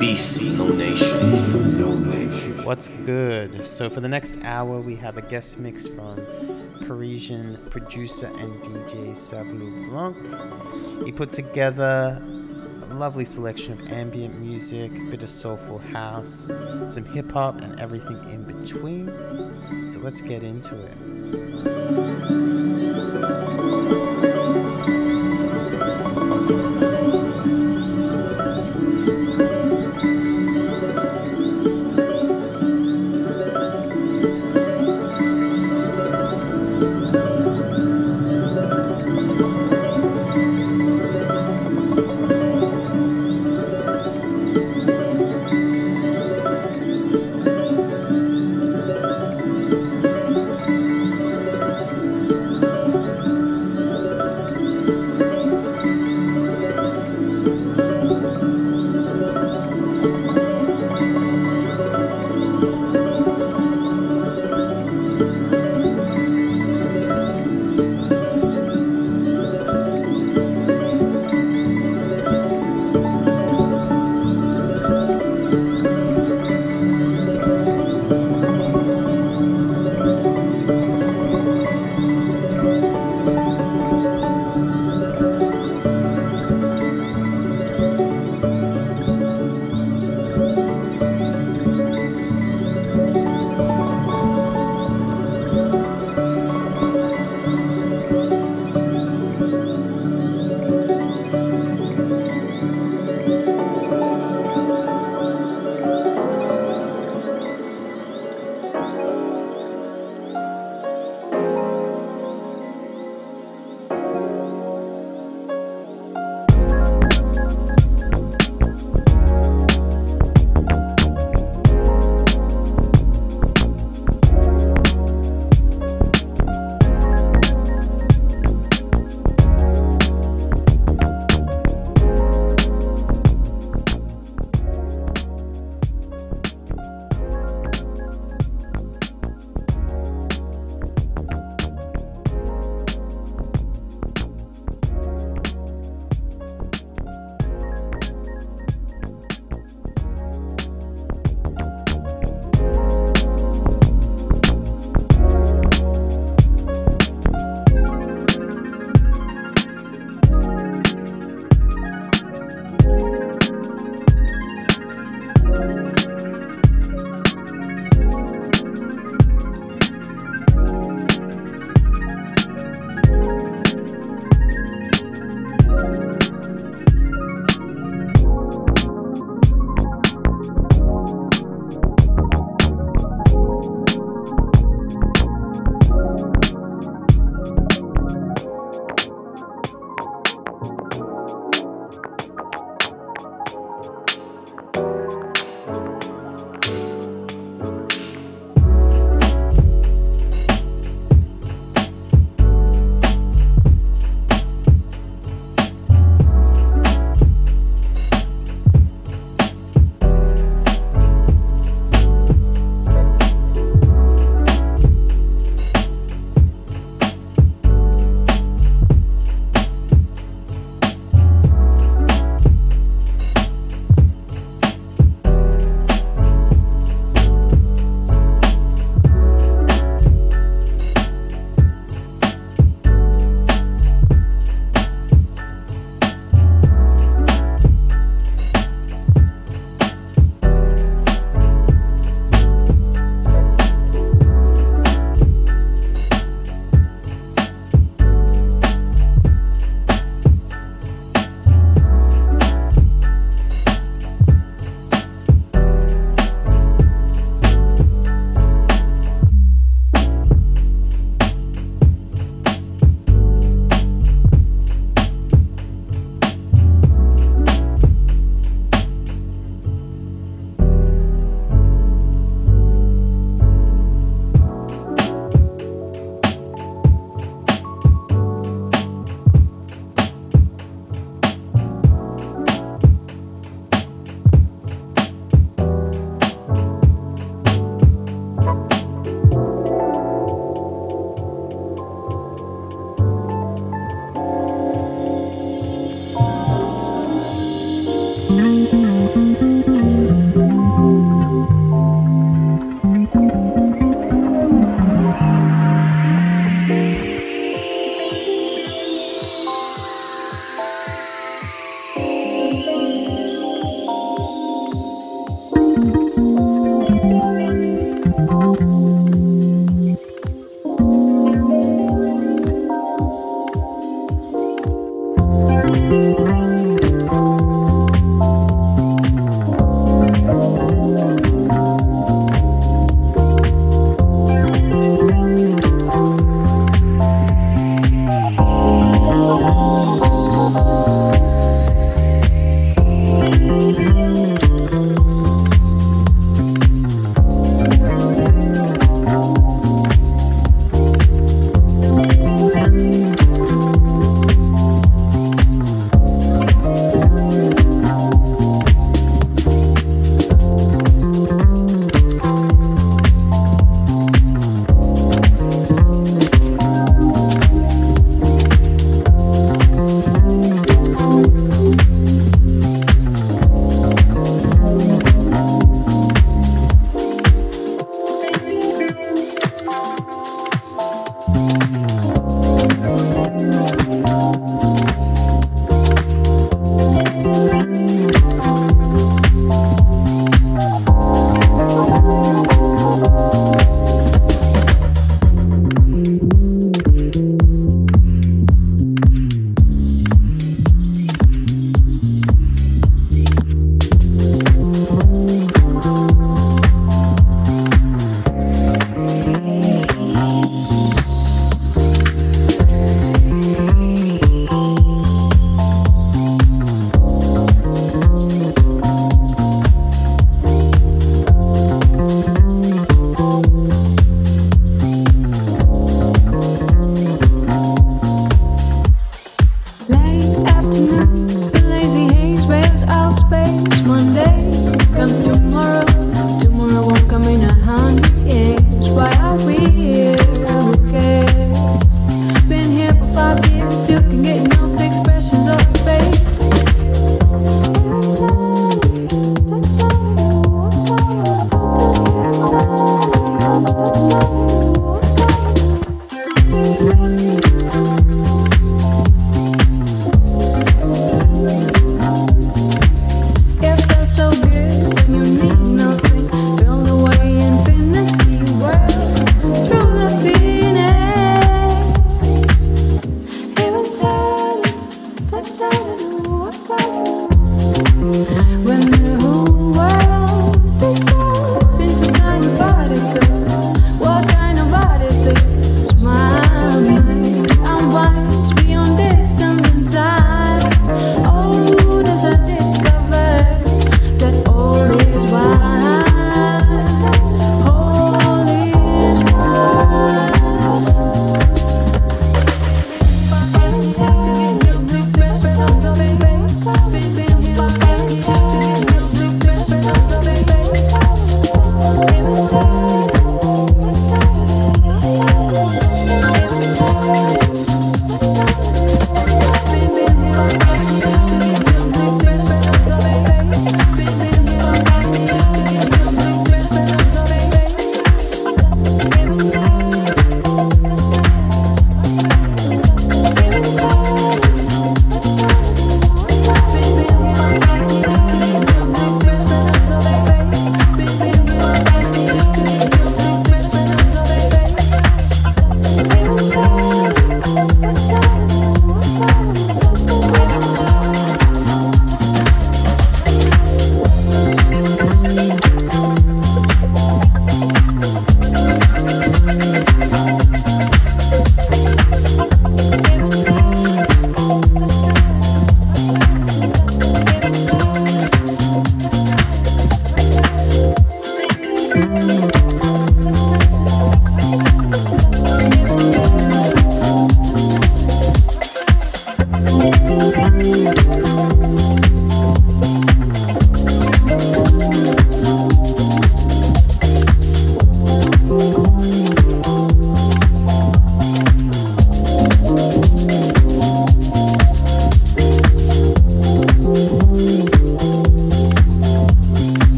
BC Nation. What's good? So, for the next hour, we have a guest mix from Parisian producer and DJ Sablu Blanc. He put together a lovely selection of ambient music, a bit of soulful house, some hip hop, and everything in between. So, let's get into it.